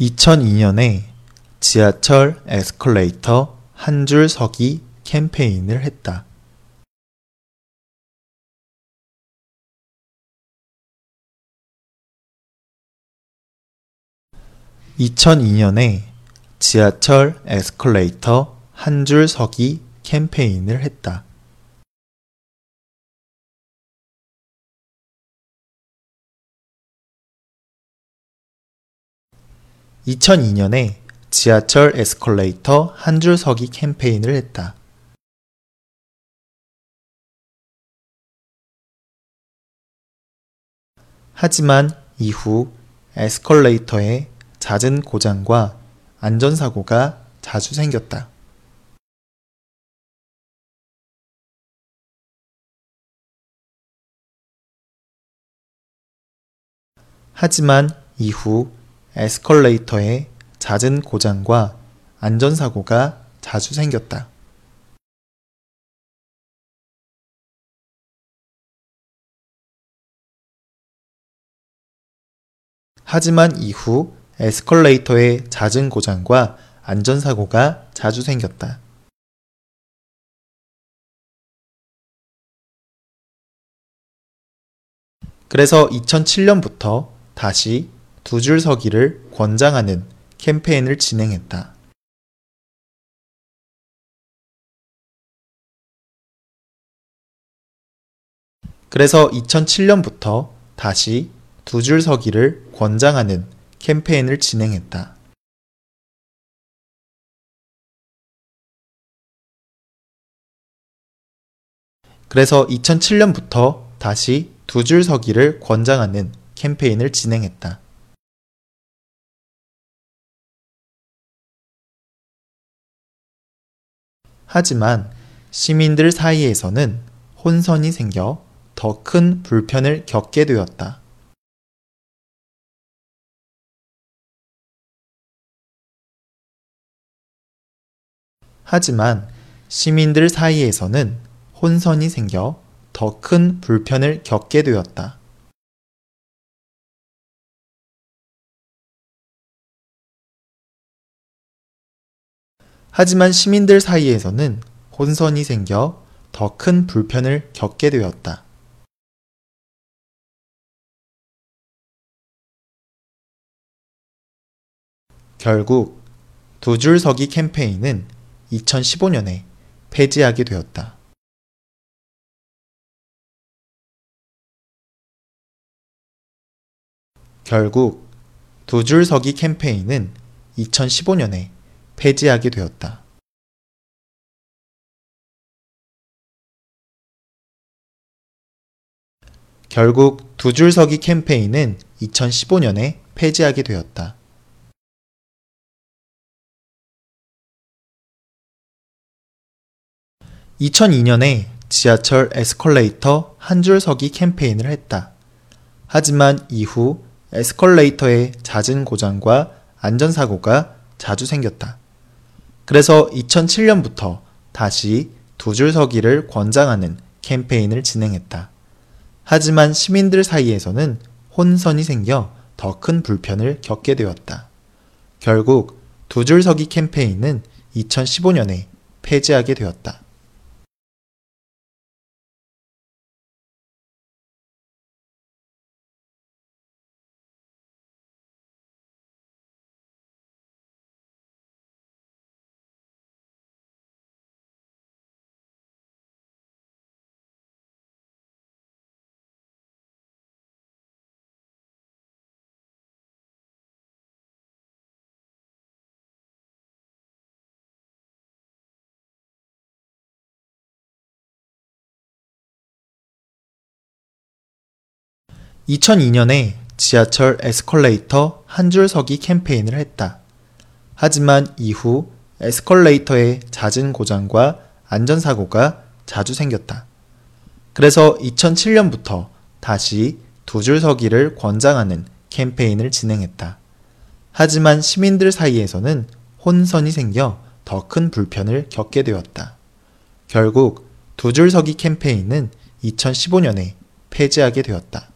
2002년에 지하철 에스컬레이터 한 줄 서기 캠페인을 했다. 2002년에 지하철 에스컬레이터 한 줄 서기 캠페인을 했다. 2002년에 지하철 에스컬레이터 한 줄 서기 캠페인을 했다. 하지만 이후 에스컬레이터에 잦은 고장과 안전사고가 자주 생겼다. 하지만 이후 에스컬레이터에 잦은 고장과 안전사고가 자주 생겼다. 하지만 이후 에스컬레이터의 잦은 고장과 안전사고가 자주 생겼다. 그래서 2007년부터 다시 두 줄 서기를 권장하는 캠페인을 진행했다. 그래서 2007년부터 다시 두 줄 서기를 권장하는 캠페인을 진행했다. 그래서 2007년부터 다시 두 줄 서기를 권장하는 캠페인을 진행했다. 하지만 시민들 사이에서는 혼선이 생겨 더 큰 불편을 겪게 되었다. 하지만 시민들 사이에서는 혼선이 생겨 더 큰 불편을 겪게 되었다. 하지만 시민들 사이에서는 혼선이 생겨 더 큰 불편을 겪게 되었다. 결국 두 줄 서기 캠페인은 2015년에 폐지하게 되었다. 결국 두 줄 서기 캠페인은 2015년에 폐지하게 되었다. 결국 두 줄 서기 캠페인은 2015년에 폐지하게 되었다. 2002년에 지하철 에스컬레이터 한 줄 서기 캠페인을 했다. 하지만 이후 에스컬레이터의 잦은 고장과 안전사고가 자주 생겼다. 그래서 2007년부터 다시 두 줄 서기를 권장하는 캠페인을 진행했다. 하지만 시민들 사이에서는 혼선이 생겨 더 큰 불편을 겪게 되었다. 결국 두 줄 서기 캠페인은 2015년에 폐지하게 되었다. 2002년에 지하철 에스컬레이터 한 줄 서기 캠페인을 했다. 하지만 이후 에스컬레이터의 잦은 고장과 안전사고가 자주 생겼다. 그래서 2007년부터 다시 두 줄 서기를 권장하는 캠페인을 진행했다. 하지만 시민들 사이에서는 혼선이 생겨 더 큰 불편을 겪게 되었다. 결국 두 줄 서기 캠페인은 2015년에 폐지하게 되었다.